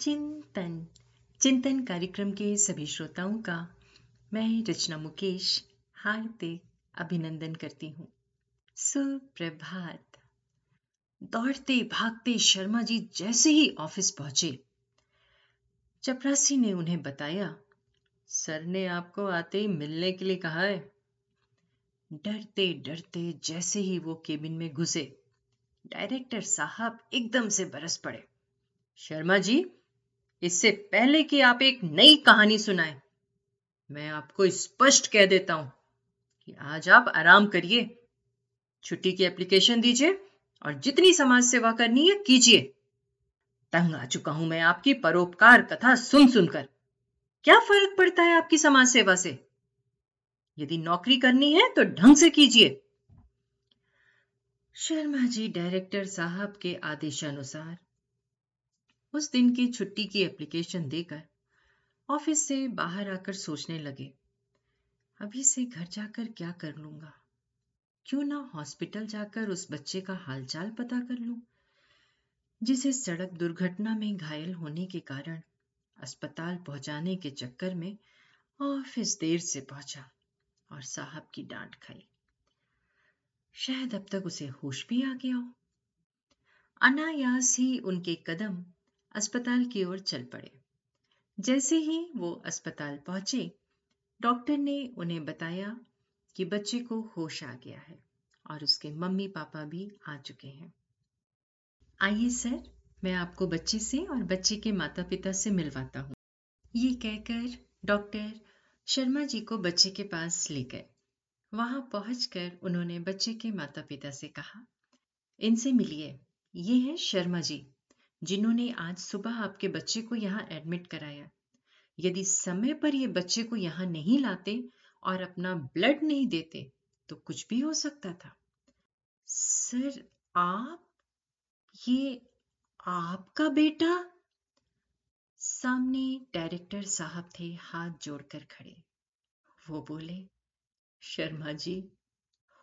चिंतन। चिंतन कार्यक्रम के सभी श्रोताओं का मैं रचना मुकेश हार्दिक अभिनंदन करती हूँ। सुप्रभात। दौड़ते भागते शर्मा जी जैसे ही ऑफ़िस पहुँचे। चपरासी ने उन्हें बताया, सर ने आपको आते ही मिलने के लिए कहा है। डरते डरते जैसे ही वो केबिन में घुसे, डायरेक्टर साहब एकदम से बरस पड़े। शर्मा जी इससे पहले कि आप एक नई कहानी सुनाए, मैं आपको स्पष्ट कह देता हूँ कि आज आप आराम करिए, छुट्टी की एप्लीकेशन दीजिए और जितनी समाज सेवा करनी है कीजिए। तंग आ चुका हूँ मैं आपकी परोपकार कथा सुन सुनकर। क्या फ़र्क पड़ता है आपकी समाज सेवा से? यदि नौकरी करनी है तो ढंग से कीजिए। शर्मा जी, डायरेक्टर साहब के आदेशानुसार उस दिन की छुट्टी की एप्लीकेशन देकर ऑफ़िस से बाहर आकर सोचने लगे, अभी से घर जाकर क्या कर लूँगा? क्यों ना हॉस्पिटल जाकर उस बच्चे का हालचाल पता कर लूँ, जिसे सड़क दुर्घटना में घायल होने के कारण अस्पताल पहुँचाने के चक्कर में ऑफ़िस देर से पहुँचा और साहब की डांट खाई। शायद अब तक उसे होश भी आ गया हो। अनायास ही उनके कदम अस्पताल की ओर चल पड़े। जैसे ही वो अस्पताल पहुँचे, डॉक्टर ने उन्हें बताया कि बच्चे को होश आ गया है और उसके मम्मी पापा भी आ चुके हैं। आइए सर, मैं आपको बच्चे से और बच्चे के माता पिता से मिलवाता हूँ। ये कहकर डॉक्टर शर्मा जी को बच्चे के पास ले गए। वहाँ पहुंचकर उन्होंने बच्चे के माता पिता से कहा, इनसे मिलिए। ये हैं शर्मा जी। जिन्होंने आज सुबह आपके बच्चे को यहाँ एडमिट कराया। यदि समय पर ये बच्चे को यहाँ नहीं लाते और अपना ब्लड नहीं देते तो कुछ भी हो सकता था। सर, आप, ये आपका बेटा? सामने डायरेक्टर साहब थे, हाथ जोड़कर खड़े। वो बोले, शर्मा जी,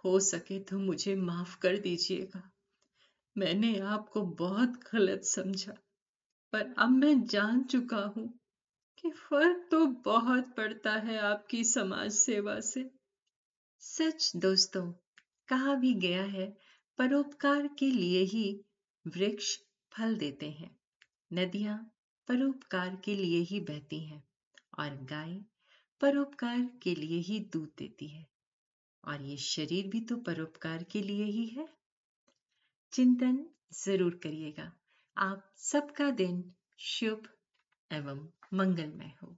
हो सके तो मुझे माफ़ कर दीजिएगा। मैंने आपको बहुत गलत समझा, पर अब मैं जान चुका हूँ कि फ़र्क तो बहुत पड़ता है आपकी समाज सेवा से। सच दोस्तों, कहा भी गया है, परोपकार के लिए ही वृक्ष फल देते हैं, नदियाँ परोपकार के लिए ही बहती हैं, और गाय परोपकार के लिए ही दूध देती है, और ये शरीर भी तो परोपकार के लिए ही है। चिंतन ज़रूर करिएगा। आप सबका दिन शुभ एवं मंगलमय हो।